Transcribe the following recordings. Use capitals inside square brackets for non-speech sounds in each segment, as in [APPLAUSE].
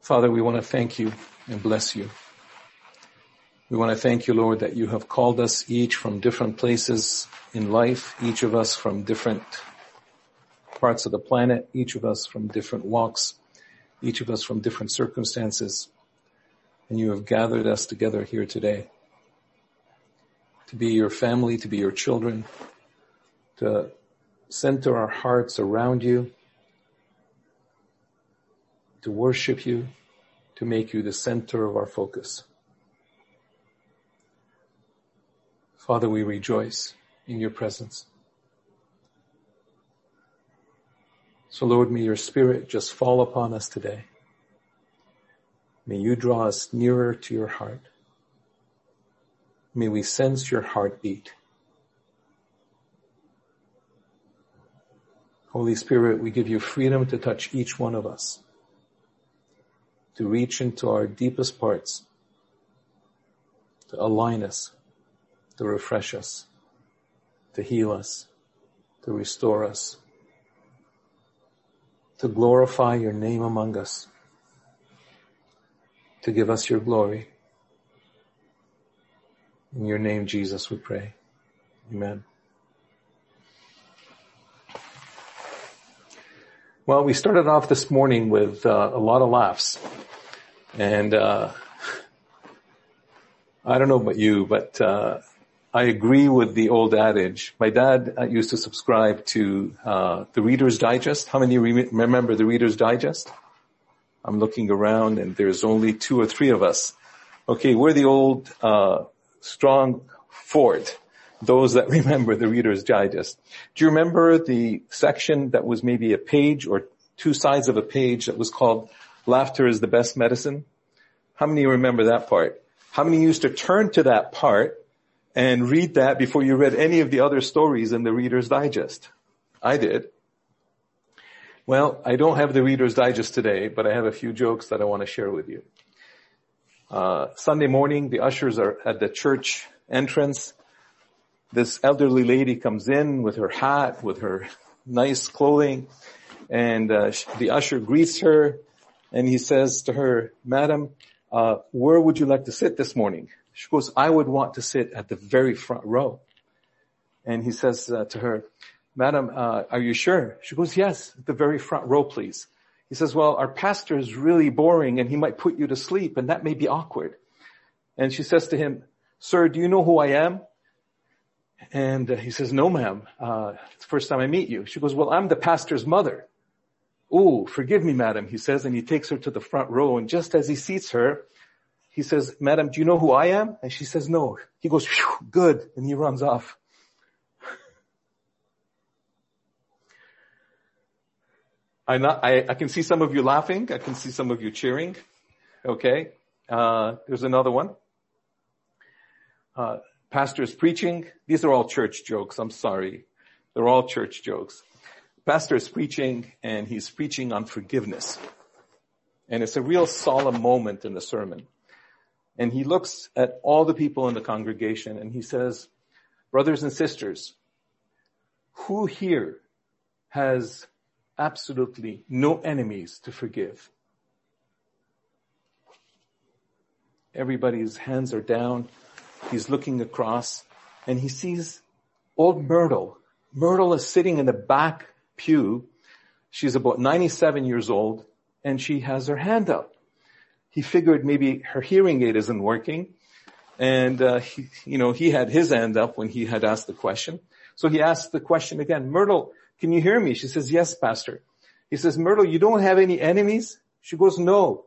Father, we want to thank you and bless you. We want to thank you, Lord, that you have called us each from different places in life, each of us from different parts of the planet, each of us from different walks, each of us from different circumstances. And you have gathered us together here today to be your family, to be your children, to center our hearts around you, to worship you, to make you the center of our focus. Father, we rejoice in your presence. So Lord, may your spirit just fall upon us today. May you draw us nearer to your heart. May we sense your heartbeat. Holy Spirit, we give you freedom to touch each one of us, to reach into our deepest parts, to align us, to refresh us, to heal us, to restore us, to glorify your name among us, to give us your glory. In your name, Jesus, we pray. Amen. Well, we started off this morning with uh, a lot of laughs. And uh, I don't know about you, but uh, I agree with the old adage. My dad uh, used to subscribe to uh, the Reader's Digest. How many re- remember the Reader's Digest? I'm looking around and there's only two or three of us. Okay, we're the old uh, strong fort, those that [LAUGHS] remember the Reader's Digest. Do you remember the section that was maybe a page or two sides of a page that was called Laughter is the Best Medicine? How many remember that part? How many used to turn to that part and read that before you read any of the other stories in the Reader's Digest? I did. Well, I don't have the Reader's Digest today, but I have a few jokes that I want to share with you. Uh, Sunday morning, the ushers are at the church entrance. This elderly lady comes in with her hat, with her nice clothing, and uh, the usher greets her, and he says to her, "Madam, uh, where would you like to sit this morning?" She goes, "I would want to sit at the very front row." And he says uh, to her, "Madam, uh, are you sure?" She goes, "Yes, the very front row, please." He says, well, our pastor is really boring and he might put you to sleep and that may be awkward. And she says to him, sir, do you know who I am? And uh, he says, no ma'am, uh, it's the first time I meet you. She goes, well, I'm the pastor's mother. Oh, forgive me, madam, he says, and he takes her to the front row and just as he seats her, he says, madam, do you know who I am? And she says, no. He goes, good, and he runs off. I, Not, I, I, can see some of you laughing. I can see some of you cheering. Okay. Uh, there's another one. Uh, pastor is preaching. These are all church jokes. I'm sorry. They're all church jokes. Pastor is preaching and he's preaching on forgiveness. And it's a real solemn moment in the sermon. And he looks at all the people in the congregation and he says, brothers and sisters, who here has absolutely no enemies to forgive. Everybody's hands are down. He's looking across and he sees old Myrtle. Myrtle is sitting in the back pew. She's about 97 years old and she has her hand up. He figured maybe her hearing aid isn't working and uh, he, you know he had his hand up when he had asked the question. So he asked the question again, Myrtle, can you hear me? She says, yes, pastor. He says, Myrtle, you don't have any enemies? She goes, no.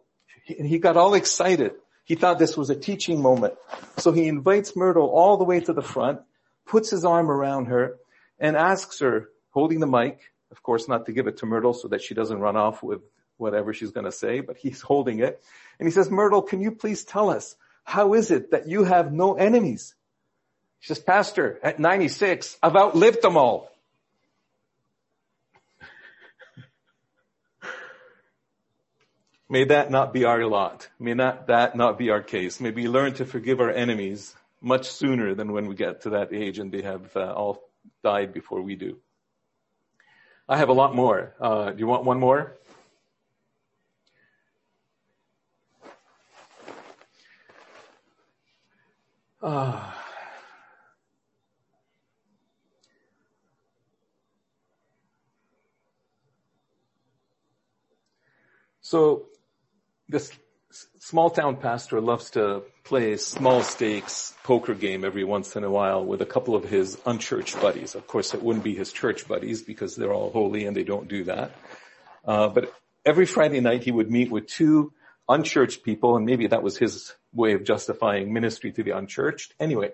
And he got all excited. He thought this was a teaching moment. So he invites Myrtle all the way to the front, puts his arm around her and asks her, holding the mic, of course not to give it to Myrtle so that she doesn't run off with whatever she's going to say, but he's [LAUGHS] holding it. And he says, Myrtle, can you please tell us, how is it that you have no enemies? She says, Pastor, at 96, I've outlived them all. [LAUGHS] May that not be our lot. May not, that not be our case. May we learn to forgive our enemies much sooner than when we get to that age and they have uh, all died before we do. I have a lot more. Uh, do you want one more? Uh, so this small town pastor loves to play small stakes poker game every once in a while with a couple of his unchurched buddies. Of course, it wouldn't be his church buddies because they're all holy and they don't do that. Uh, but every Friday night he would meet with two unchurched people and maybe that was his way of justifying ministry to the unchurched. Anyway,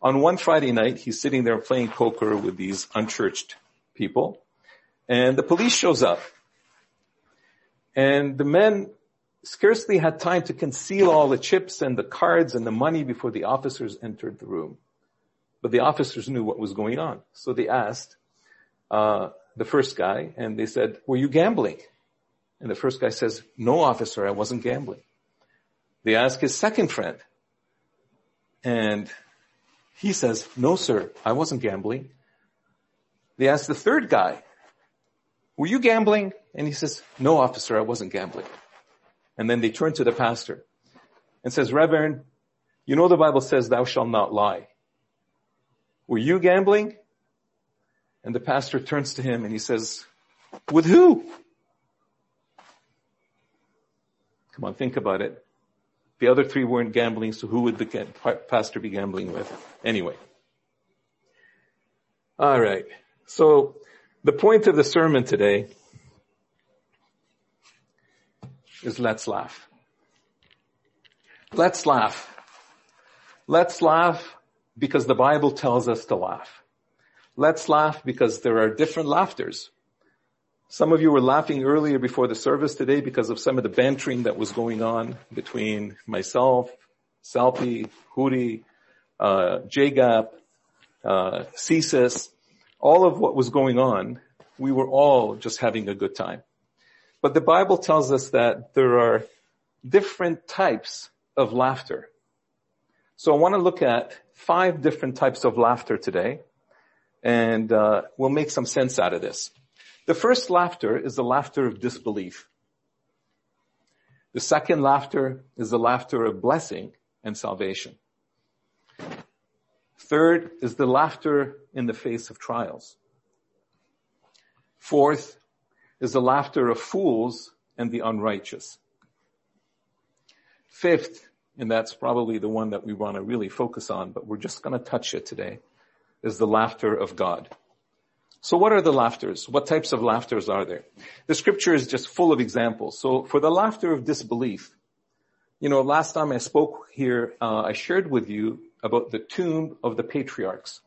on one Friday night, he's sitting there playing poker with these unchurched people and the police shows up and the men scarcely had time to conceal all the chips and the cards and the money before the officers entered the room. But the officers knew what was going on. So they asked uh, the first guy and they said, were you gambling? And the first guy says, no officer, I wasn't gambling. They ask his second friend and he says, no sir, I wasn't gambling. They ask the third guy, were you gambling? And he says, no officer, I wasn't gambling. And then they turn to the pastor and says, Reverend, you know the Bible says thou shalt not lie. Were you gambling? And the pastor turns to him and he says, with who? Come on, think about it. The other three weren't gambling, so who would the pastor be gambling with? Anyway. Alright. So, the point of the sermon today is let's laugh. Let's laugh. Let's laugh because the Bible tells us to laugh. Let's laugh because there are different laughters. Some of you were laughing earlier before the service today because of some of the bantering that was going on between myself, Salpi, Huri, uh, JGAP, uh, CSIS, all of what was going on. We were all just having a good time. But the Bible tells us that there are different types of laughter. So I want to look at five different types of laughter today, and uh, we'll make some sense out of this. The first laughter is the laughter of disbelief. The second laughter is the laughter of blessing and salvation. Third is the laughter in the face of trials. Fourth is the laughter of fools and the unrighteous. Fifth, and that's probably the one that we want to really focus on, but we're just going to touch it today, is the laughter of God. So what are the laughters? What types of laughters are there? The scripture is just full of examples. So for the laughter of disbelief, you know, last time I spoke here, uh, I shared with you about the tomb of the patriarchs,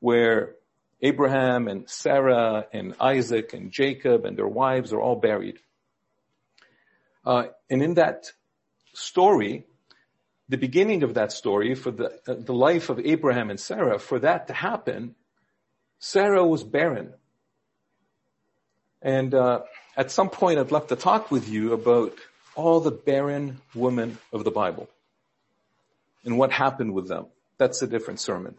where Abraham and Sarah and Isaac and Jacob and their wives are all buried. Uh, and in that story, the beginning of that story for the, uh, the life of Abraham and Sarah, for that to happen, Sarah was barren. And uh, at some point I'd love to talk with you about all the barren women of the Bible and what happened with them. That's a different sermon.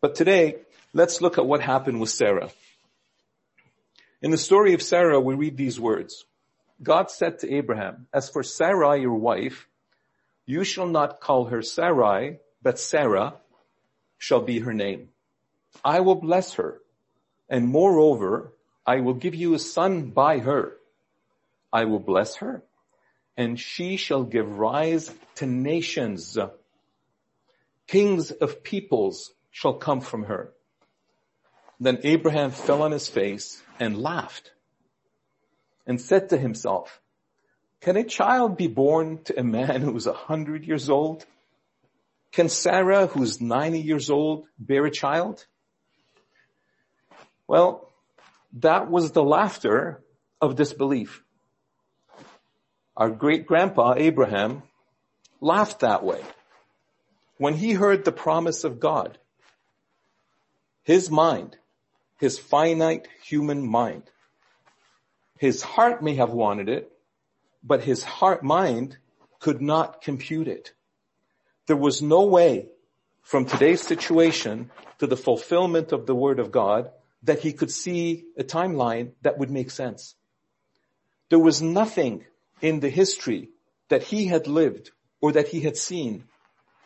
But today, Let's look at what happened with Sarah. In the story of Sarah, we read these words. God said to Abraham, as for Sarai, your wife, you shall not call her Sarai, but Sarah shall be her name. I will bless her, and moreover, I will give you a son by her. I will bless her, and she shall give rise to nations. Kings of peoples shall come from her. Then Abraham fell on his face and laughed and said to himself, can a child be born to a man who is a hundred years old? Can Sarah, who's 90 years old, bear a child? Well, that was the laughter of disbelief. Our great grandpa Abraham laughed that way when he heard the promise of God. His mind his finite human mind. His heart may have wanted it, but his heart mind could not compute it. There was no way from today's situation to the fulfillment of the word of God that he could see a timeline that would make sense. There was nothing in the history that he had lived or that he had seen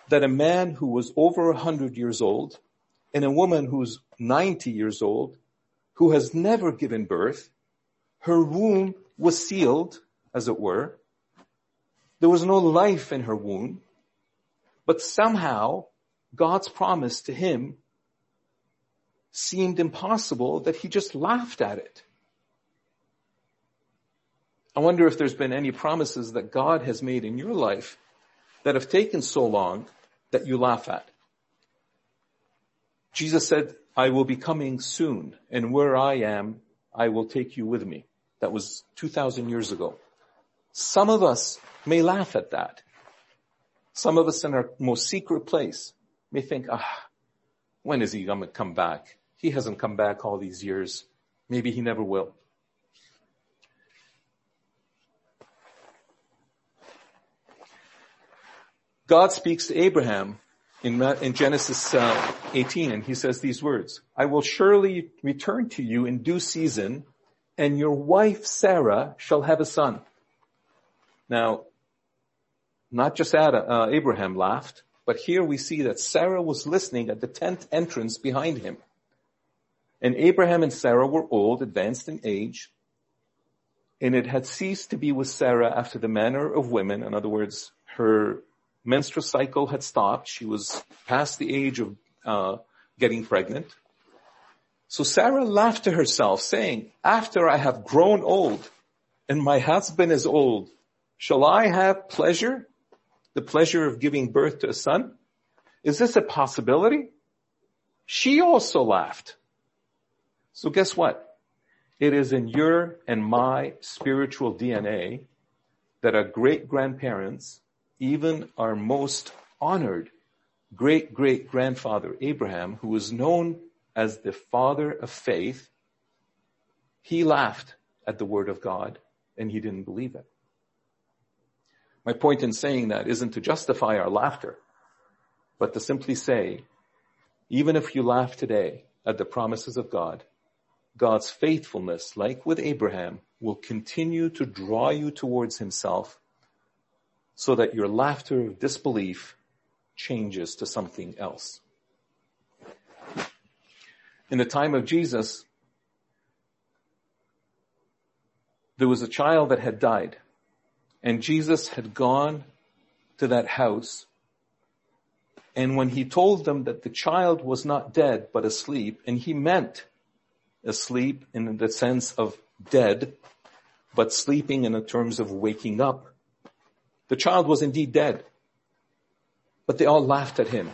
that a man who was over a hundred years old and a woman who's 90 years old, who has never given birth, her womb was sealed, as it were. There was no life in her womb, but somehow God's promise to him seemed impossible that he just laughed at it. I wonder if there's been any promises that God has made in your life that have taken so long that you laugh at. Jesus said, I will be coming soon and where I am, I will take you with me. That was 2000 years ago. Some of us may laugh at that. Some of us in our most secret place may think, ah, when is he going to come back? He hasn't come back all these years. Maybe he never will. God speaks to Abraham in, in Genesis uh, 18 and he says these words, I will surely return to you in due season and your wife Sarah shall have a son. Now, not just Adam, uh, Abraham laughed, but here we see that Sarah was listening at the tent entrance behind him. And Abraham and Sarah were old, advanced in age, and it had ceased to be with Sarah after the manner of women. In other words, her menstrual cycle had stopped. She was past the age of uh, getting pregnant. So Sarah laughed to herself saying, after I have grown old and my husband is old, shall I have pleasure? The pleasure of giving birth to a son? Is this a possibility? She also laughed. So guess what? It is in your and my spiritual DNA that our great grandparents even our most honored great great grandfather Abraham, who was known as the father of faith, he laughed at the word of God and he didn't believe it. My point in saying that isn't to justify our laughter, but to simply say, even if you laugh today at the promises of God, God's faithfulness, like with Abraham, will continue to draw you towards himself so that your laughter of disbelief changes to something else. In the time of Jesus, there was a child that had died and Jesus had gone to that house and when he told them that the child was not dead but asleep and he meant asleep in the sense of dead but sleeping in the terms of waking up the child was indeed dead. But they all laughed at him.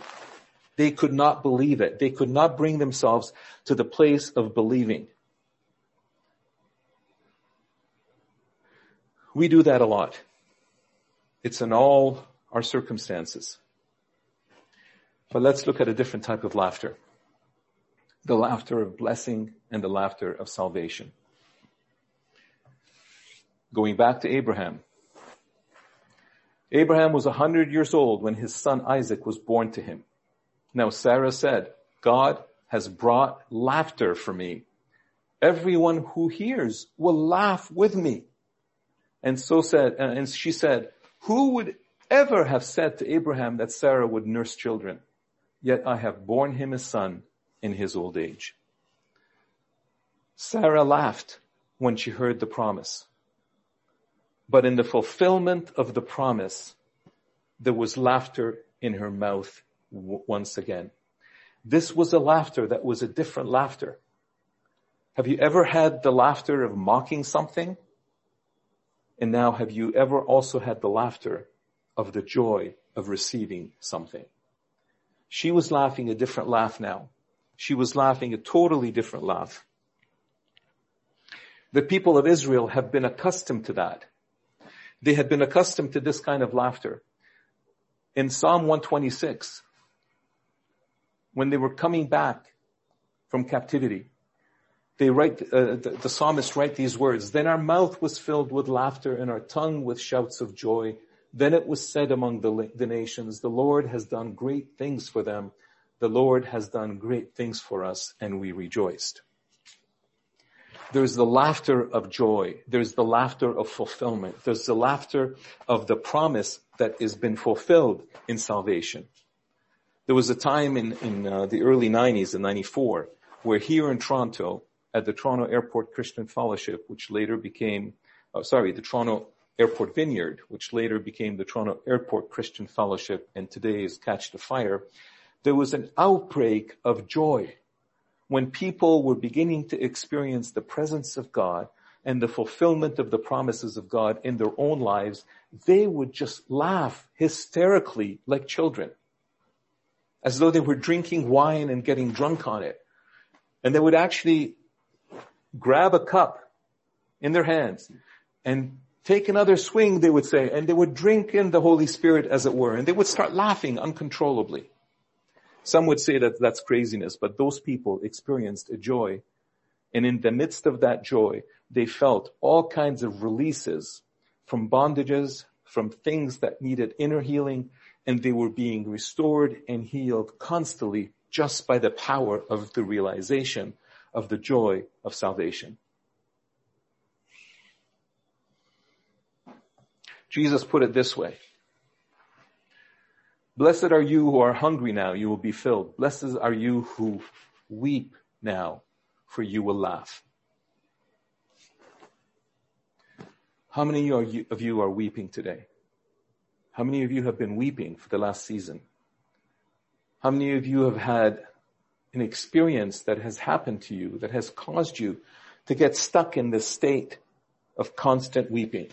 They could not believe it. They could not bring themselves to the place of believing. We do that a lot. It's in all our circumstances. But let's look at a different type of laughter. The laughter of blessing and the laughter of salvation. Going back to Abraham, Abraham was a hundred years old when his son Isaac was born to him. Now Sarah said, God has brought laughter for me. Everyone who hears will laugh with me. And so said, uh, and she said, who would ever have said to Abraham that Sarah would nurse children? Yet I have borne him a son in his old age. Sarah laughed when she heard the promise. But in the fulfillment of the promise, there was laughter in her mouth w- once again. This was a laughter that was a different laughter. Have you ever had the laughter of mocking something? And now have you ever also had the laughter of the joy of receiving something? She was laughing a different laugh now. She was laughing a totally different laugh. The people of Israel have been accustomed to that. They had been accustomed to this kind of laughter. In Psalm 126, when they were coming back from captivity, they write, uh, the, the psalmist write these words, then our mouth was filled with laughter and our tongue with shouts of joy. Then it was said among the, the nations, the Lord has done great things for them. The Lord has done great things for us and we rejoiced. There's the laughter of joy. There's the laughter of fulfillment. There's the laughter of the promise that has been fulfilled in salvation. There was a time in, in uh, the early 90s, in 94, where here in Toronto, at the Toronto Airport Christian Fellowship, which later became, oh, sorry, the Toronto Airport Vineyard, which later became the Toronto Airport Christian Fellowship and today is Catch the Fire, there was an outbreak of joy when people were beginning to experience the presence of God and the fulfillment of the promises of God in their own lives, they would just laugh hysterically like children, as though they were drinking wine and getting drunk on it. And they would actually grab a cup in their hands and take another swing, they would say, and they would drink in the Holy Spirit as it were, and they would start laughing uncontrollably. Some would say that that's craziness, but those people experienced a joy. And in the midst of that joy, they felt all kinds of releases from bondages, from things that needed inner healing, and they were being restored and healed constantly just by the power of the realization of the joy of salvation. Jesus put it this way. Blessed are you who are hungry now, you will be filled. Blessed are you who weep now, for you will laugh. How many of you are weeping today? How many of you have been weeping for the last season? How many of you have had an experience that has happened to you that has caused you to get stuck in this state of constant weeping?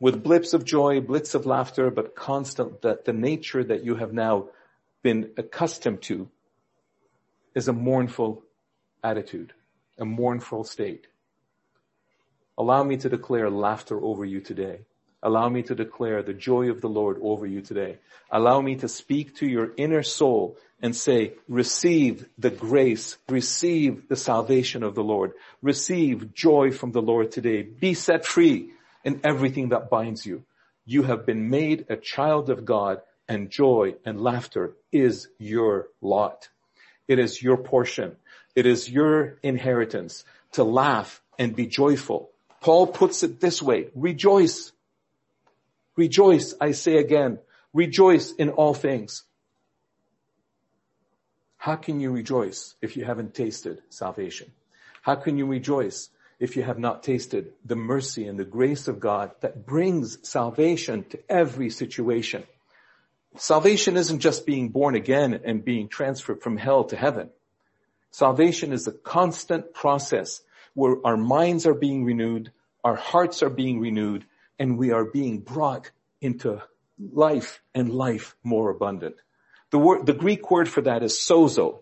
With blips of joy, blitz of laughter, but constant, that the nature that you have now been accustomed to is a mournful attitude, a mournful state. Allow me to declare laughter over you today. Allow me to declare the joy of the Lord over you today. Allow me to speak to your inner soul and say, receive the grace, receive the salvation of the Lord, receive joy from the Lord today. Be set free in everything that binds you. You have been made a child of God and joy and laughter is your lot. It is your portion. It is your inheritance to laugh and be joyful. Paul puts it this way, rejoice Rejoice, I say again, rejoice in all things. How can you rejoice if you haven't tasted salvation? How can you rejoice if you have not tasted the mercy and the grace of God that brings salvation to every situation? Salvation isn't just being born again and being transferred from hell to heaven. Salvation is a constant process where our minds are being renewed, our hearts are being renewed, and we are being brought into life and life more abundant. The word, the Greek word for that is sozo,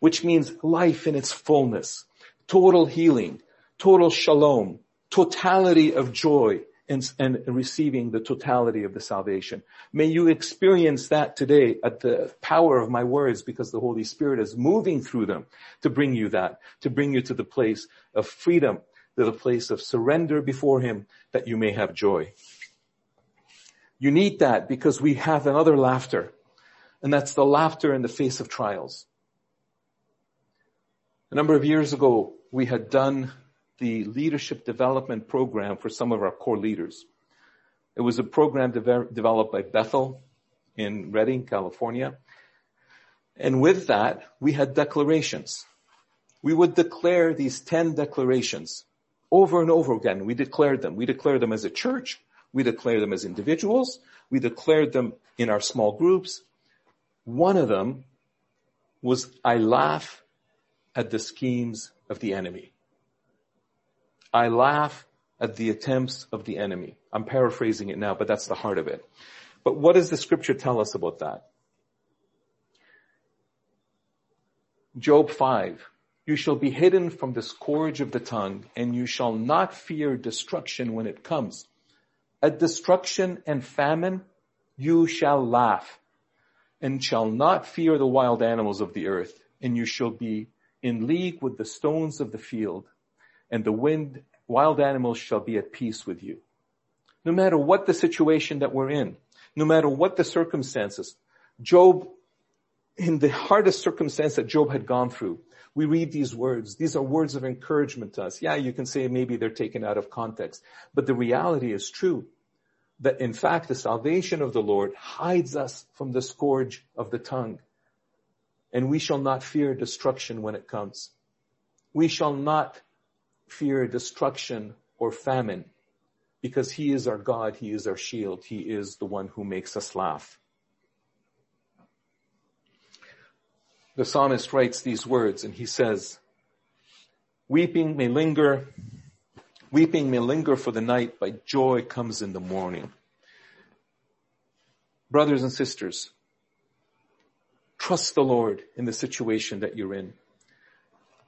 which means life in its fullness, total healing, total shalom, totality of joy and, receiving the totality of the salvation. May you experience that today at the power of my words because the Holy Spirit is moving through them to bring you that, to bring you to the place of freedom, to the place of surrender before Him that you may have joy. You need that because we have another laughter, and that's the laughter in the face of trials. A number of years ago, we had done the leadership development program for some of our core leaders. It was a program de- developed by Bethel in Redding, California. And with that, we had declarations. We would declare these 10 declarations over and over again. We declared them. We declared them as a church. We declare them as individuals. We declared them in our small groups. One of them was, I laugh at the schemes of the enemy. I laugh at the attempts of the enemy. I'm paraphrasing it now, but that's the heart of it. But what does the scripture tell us about that? Job 5. You shall be hidden from the scourge of the tongue and you shall not fear destruction when it comes at destruction and famine, you shall laugh and shall not fear the wild animals of the earth, and you shall be in league with the stones of the field, and the wind, wild animals shall be at peace with you. No matter what the situation that we're in, no matter what the circumstances, Job, in the hardest circumstance that Job had gone through, we read these words. These are words of encouragement to us. Yeah, you can say maybe they're taken out of context, but the reality is true. that in fact the salvation of the Lord hides us from the scourge of the tongue. And we shall not fear destruction when it comes. We shall not fear destruction or famine because he is our God. He is our shield. He is the one who makes us laugh. The psalmist writes these words and he says, weeping may linger, weeping may linger for the night, but joy comes in the morning. Brothers and sisters, trust the Lord in the situation that you're in.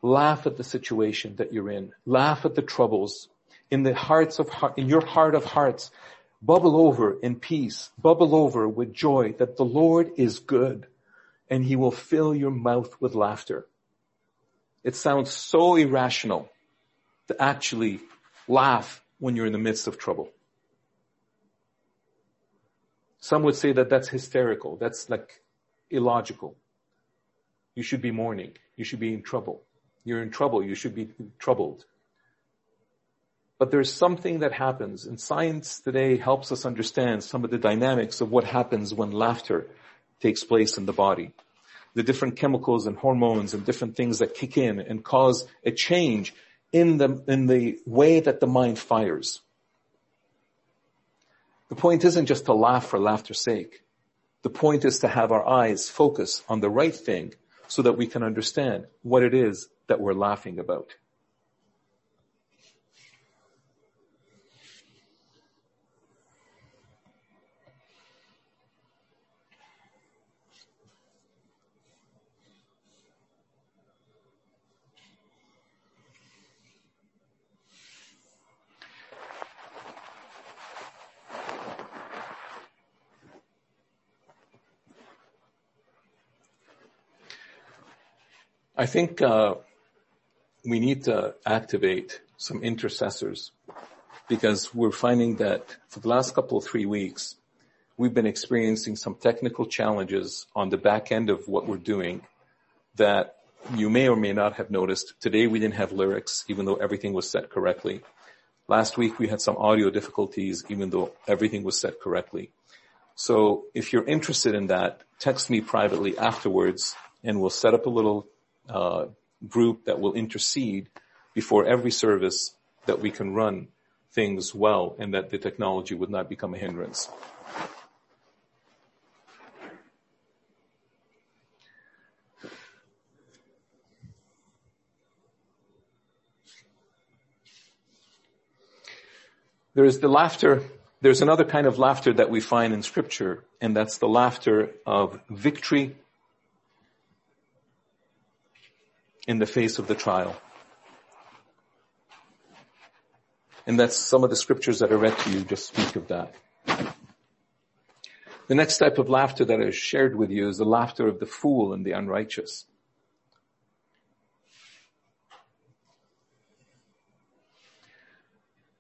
Laugh at the situation that you're in. Laugh at the troubles. In the hearts of in your heart of hearts, bubble over in peace, bubble over with joy that the Lord is good and he will fill your mouth with laughter. It sounds so irrational to actually laugh when you're in the midst of trouble. Some would say that that's hysterical. That's like illogical. You should be mourning. You should be in trouble. You're in trouble. You should be troubled. But there's something that happens and science today helps us understand some of the dynamics of what happens when laughter takes place in the body. The different chemicals and hormones and different things that kick in and cause a change in the, in the way that the mind fires. The point isn't just to laugh for laughter's sake. The point is to have our eyes focus on the right thing so that we can understand what it is that we're laughing about. I think uh, we need to activate some intercessors because we're finding that for the last couple of three weeks, we've been experiencing some technical challenges on the back end of what we're doing that you may or may not have noticed. Today we didn't have lyrics, even though everything was set correctly. Last week we had some audio difficulties, even though everything was set correctly. So if you're interested in that, text me privately afterwards and we'll set up a little uh, group that will intercede before every service that we can run things well and that the technology would not become a hindrance. There is the laughter, there's another kind of laughter that we find in scripture, and that's the laughter of victory in the face of the trial. And that's some of the scriptures that I read to you just speak of that. The next type of laughter that I shared with you is the laughter of the fool and the unrighteous.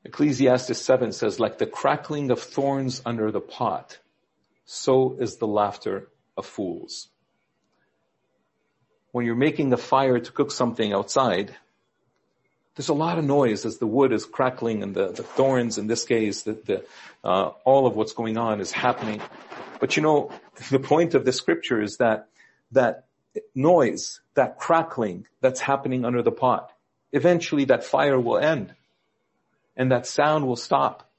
Ecclesiastes 7 says, like the crackling of thorns under the pot, so is the laughter of fools when you're making a fire to cook something outside, there's a lot of noise as the wood is crackling and the, the thorns in this case, the, the, uh, all of what's going on is happening. But you know, [LAUGHS] the point of the scripture is that, that noise, that crackling that's happening under the pot, eventually that fire will end and that sound will stop.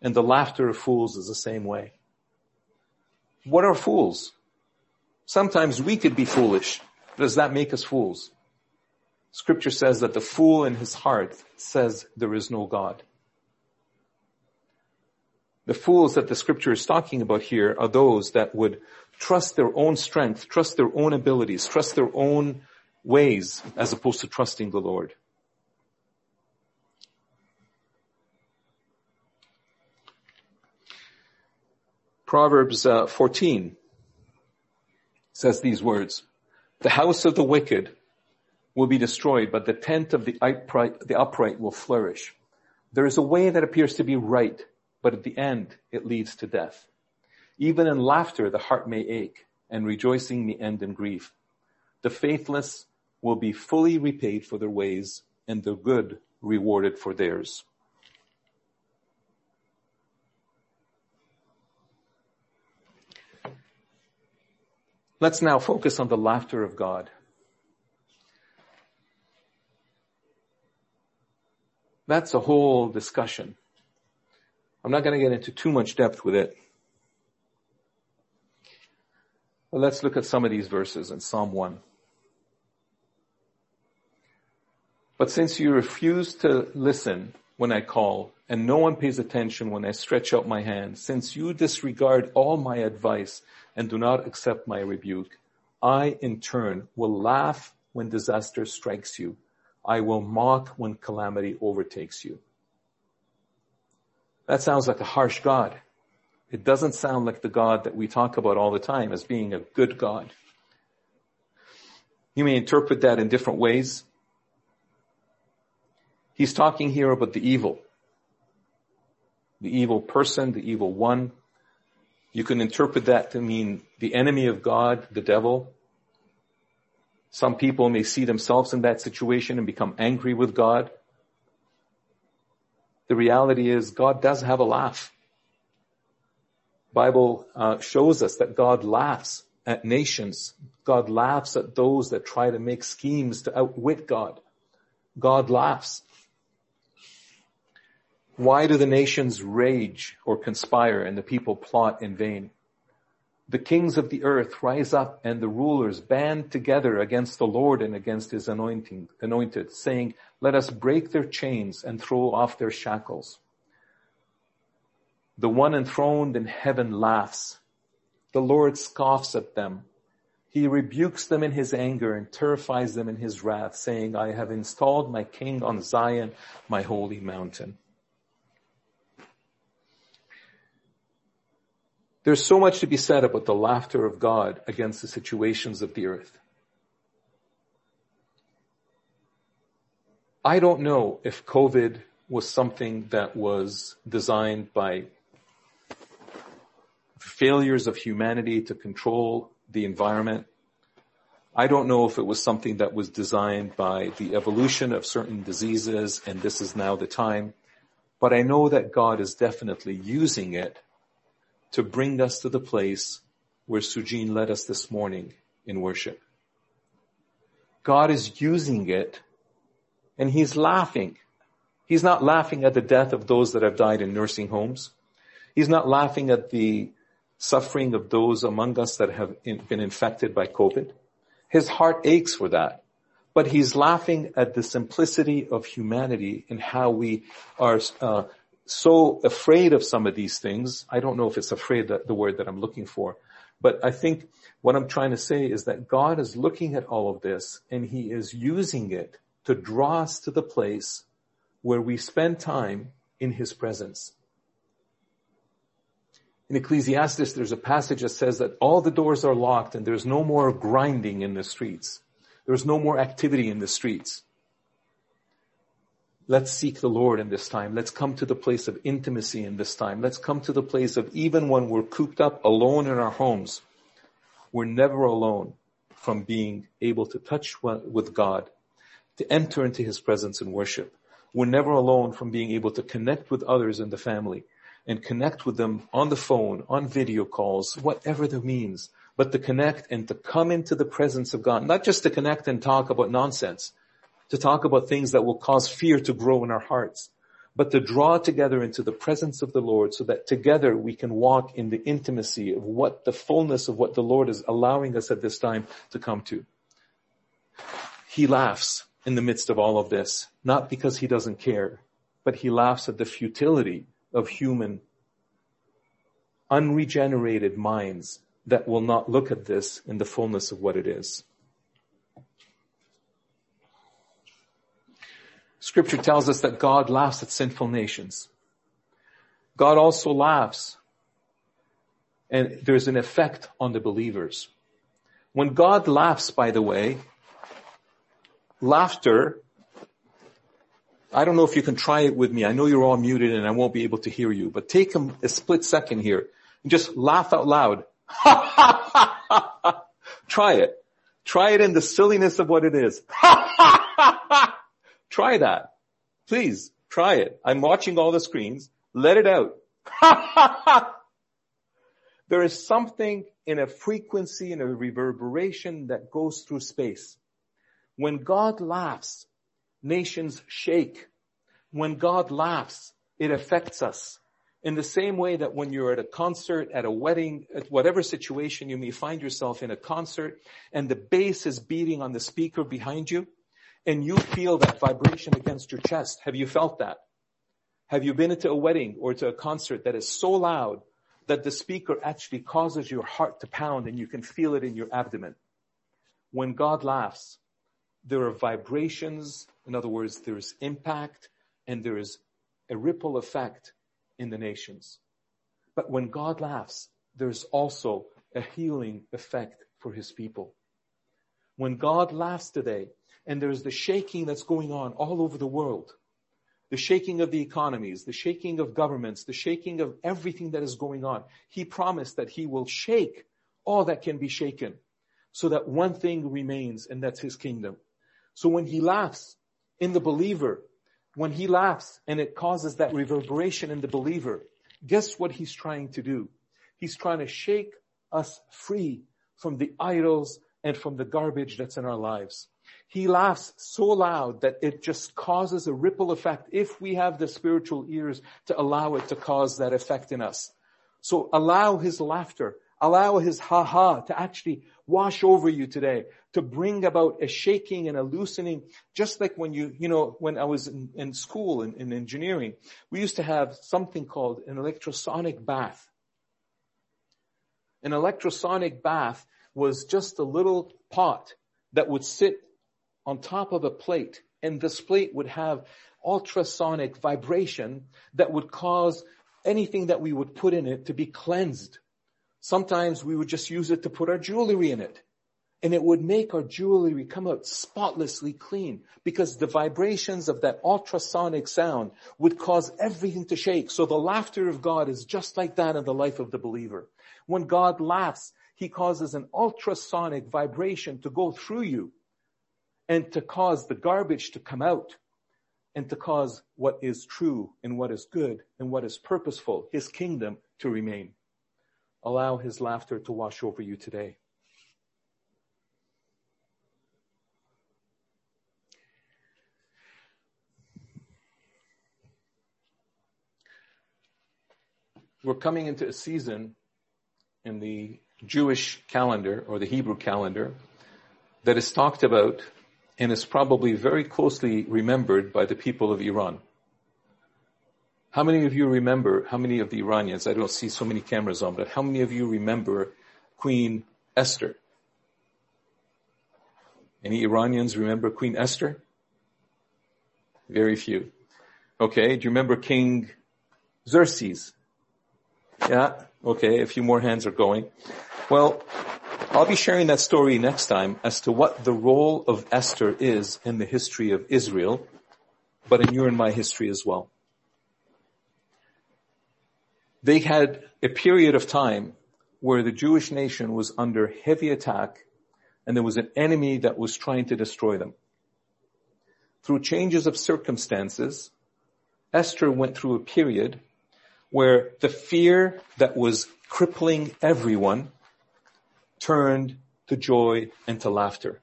And the laughter of fools is the same way. What are fools? Sometimes we could be foolish. Does that make us fools? Scripture says that the fool in his heart says there is no God. The fools that the scripture is talking about here are those that would trust their own strength, trust their own abilities, trust their own ways as opposed to trusting the Lord. Proverbs uh, 14 says these words, the house of the wicked will be destroyed, but the tent of the upright, the upright will flourish. There is a way that appears to be right, but at the end it leads to death. Even in laughter the heart may ache, and rejoicing may end in grief. The faithless will be fully repaid for their ways, and the good rewarded for theirs. Let's now focus on the laughter of God. That's a whole discussion. I'm not going to get into too much depth with it. But let's look at some of these verses in Psalm 1. But since you refuse to listen when I call, and no one pays attention when I stretch out my hand, since you disregard all my advice and do not accept my rebuke, I in turn will laugh when disaster strikes you. I will mock when calamity overtakes you. That sounds like a harsh God. It doesn't sound like the God that we talk about all the time as being a good God. You may interpret that in different ways. He's talking here about the evil. The evil person, the evil one. You can interpret that to mean the enemy of God, the devil. Some people may see themselves in that situation and become angry with God. The reality is God does have a laugh. Bible uh, shows us that God laughs at nations. God laughs at those that try to make schemes to outwit God. God laughs. Why do the nations rage or conspire and the people plot in vain? The kings of the earth rise up and the rulers band together against the Lord and against his anointing, anointed, saying, let us break their chains and throw off their shackles. The one enthroned in heaven laughs. The Lord scoffs at them. He rebukes them in his anger and terrifies them in his wrath, saying, I have installed my king on Zion, my holy mountain. There's so much to be said about the laughter of God against the situations of the earth. I don't know if COVID was something that was designed by failures of humanity to control the environment. I don't know if it was something that was designed by the evolution of certain diseases and this is now the time, but I know that God is definitely using it to bring us to the place where Sujin led us this morning in worship. God is using it and he's laughing. He's not laughing at the death of those that have died in nursing homes. He's not laughing at the suffering of those among us that have been infected by COVID. His heart aches for that. But he's laughing at the simplicity of humanity and how we are uh, so afraid of some of these things. I don't know if it's afraid the word that I'm looking for, but I think what I'm trying to say is that God is looking at all of this and he is using it to draw us to the place where we spend time in his presence. In Ecclesiastes, there's a passage that says that all the doors are locked and there's no more grinding in the streets. There's no more activity in the streets. Let's seek the Lord in this time. Let's come to the place of intimacy in this time. Let's come to the place of even when we're cooped up alone in our homes, we're never alone from being able to touch with God, to enter into His presence and worship. We're never alone from being able to connect with others in the family and connect with them on the phone, on video calls, whatever the means, but to connect and to come into the presence of God, not just to connect and talk about nonsense, to talk about things that will cause fear to grow in our hearts, but to draw together into the presence of the Lord so that together we can walk in the intimacy of what the fullness of what the Lord is allowing us at this time to come to. He laughs in the midst of all of this, not because he doesn't care, but he laughs at the futility of human unregenerated minds that will not look at this in the fullness of what it is. Scripture tells us that God laughs at sinful nations. God also laughs and there's an effect on the believers. When God laughs, by the way, laughter, I don't know if you can try it with me. I know you're all muted and I won't be able to hear you, but take a, a split second here and just laugh out loud. [LAUGHS] try it. Try it in the silliness of what it is. [LAUGHS] Try that. Please, try it. I'm watching all the screens. Let it out. [LAUGHS] There is something in a frequency and a reverberation that goes through space. When God laughs, nations shake. When God laughs, it affects us. In the same way that when you're at a concert, at a wedding, at whatever situation you may find yourself in a concert and the bass is beating on the speaker behind you and you feel that vibration against your chest. Have you felt that? Have you been into a wedding or to a concert that is so loud that the speaker actually causes your heart to pound and you can feel it in your abdomen? When God laughs, there are vibrations. In other words, there's impact and there is a ripple effect in the nations. But when God laughs, there's also a healing effect for his people. When God laughs today, and there's the shaking that's going on all over the world, the shaking of the economies, the shaking of governments, the shaking of everything that is going on, he promised that he will shake all that can be shaken so that one thing remains and that's his kingdom. So when he laughs in the believer, when he laughs and it causes that reverberation in the believer, guess what he's trying to do? He's trying to shake us free from the idols and from the garbage that's in our lives. He laughs so loud that it just causes a ripple effect if we have the spiritual ears to allow it to cause that effect in us. So allow his laughter Allow his ha ha to actually wash over you today, to bring about a shaking and a loosening, just like when you, you know, when I was in, in school in, in engineering, we used to have something called an electrosonic bath. An electrosonic bath was just a little pot that would sit on top of a plate and this plate would have ultrasonic vibration that would cause anything that we would put in it to be cleansed Sometimes we would just use it to put our jewelry in it. And it would make our jewelry come out spotlessly clean because the vibrations of that ultrasonic sound would cause everything to shake. So the laughter of God is just like that in the life of the believer. When God laughs, he causes an ultrasonic vibration to go through you and to cause the garbage to come out and to cause what is true and what is good and what is purposeful, his kingdom to remain. Allow his laughter to wash over you today. We're coming into a season in the Jewish calendar or the Hebrew calendar that is talked about and is probably very closely remembered by the people of Iran. How many of you remember, how many of the Iranians, I don't see so many cameras on, but how many of you remember Queen Esther? Any Iranians remember Queen Esther? Very few. Okay, do you remember King Xerxes? Yeah, okay, a few more hands are going. Well, I'll be sharing that story next time as to what the role of Esther is in the history of Israel, but in your and my history as well they had a period of time where the Jewish nation was under heavy attack and there was an enemy that was trying to destroy them. Through changes of circumstances, Esther went through a period where the fear that was crippling everyone turned to joy and to laughter.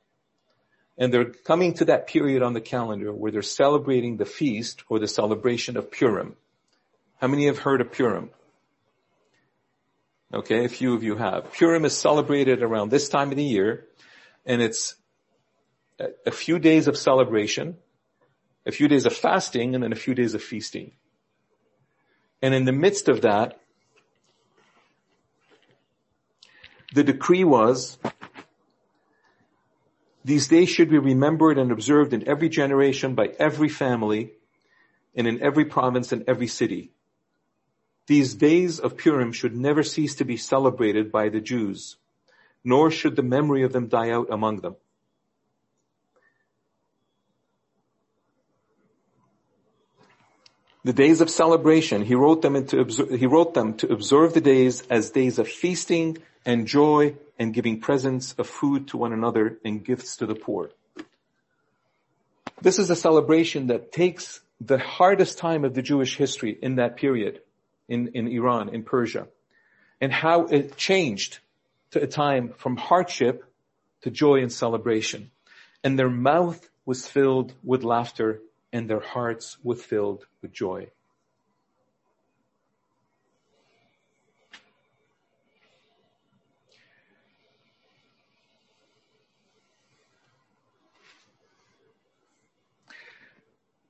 And they're coming to that period on the calendar where they're celebrating the feast or the celebration of Purim. How many have heard of Purim? Okay, a few of you have. Purim is celebrated around this time of the year, and it's a few days of celebration, a few days of fasting, and then a few days of feasting. And in the midst of that, the decree was, these days should be remembered and observed in every generation by every family and in every province and every city. These days of Purim should never cease to be celebrated by the Jews, nor should the memory of them die out among them. The days of celebration, he wrote them into, he wrote them to observe the days as days of feasting and joy and giving presents of food to one another and gifts to the poor. This is a celebration that takes the hardest time of the Jewish history in that period in, in Iran, in Persia. and how it changed to a time from hardship to joy and celebration. And their mouth was filled with laughter and their hearts were filled with joy.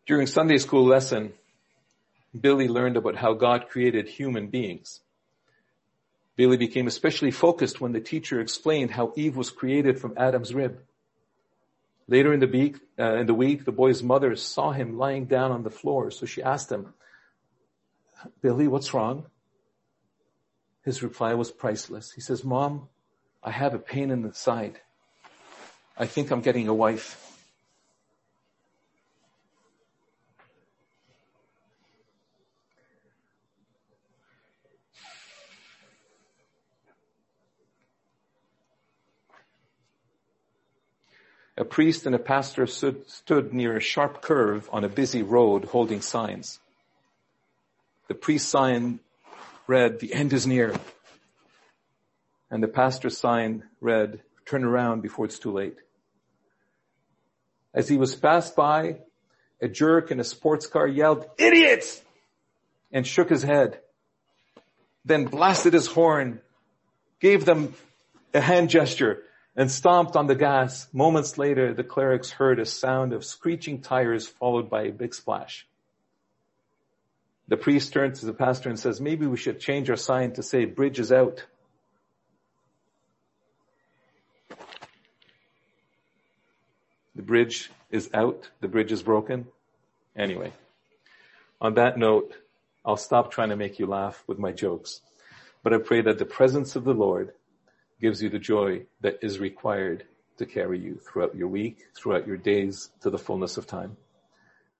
During Sunday school lesson, Billy learned about how God created human beings. Billy became especially focused when the teacher explained how Eve was created from Adam's rib. Later in the week, uh, in the week, the boy's mother saw him lying down on the floor, so she asked him, Billy, what's wrong? His reply was priceless. He says, Mom, I have a pain in the side. I think I'm getting a wife. A priest and a pastor stood, stood near a sharp curve on a busy road holding signs. The priest's sign read, the end is near. And the pastor's sign read, turn around before it's too late. As he was passed by, a jerk in a sports car yelled, idiots! And shook his head. Then blasted his horn, gave them a hand gesture, and stomped on the gas. Moments later, the clerics heard a sound of screeching tires followed by a big splash. The priest turns to the pastor and says, maybe we should change our sign to say bridge is out. The bridge is out. The bridge is broken. Anyway, on that note, I'll stop trying to make you laugh with my jokes, but I pray that the presence of the Lord gives you the joy that is required to carry you throughout your week, throughout your days to the fullness of time.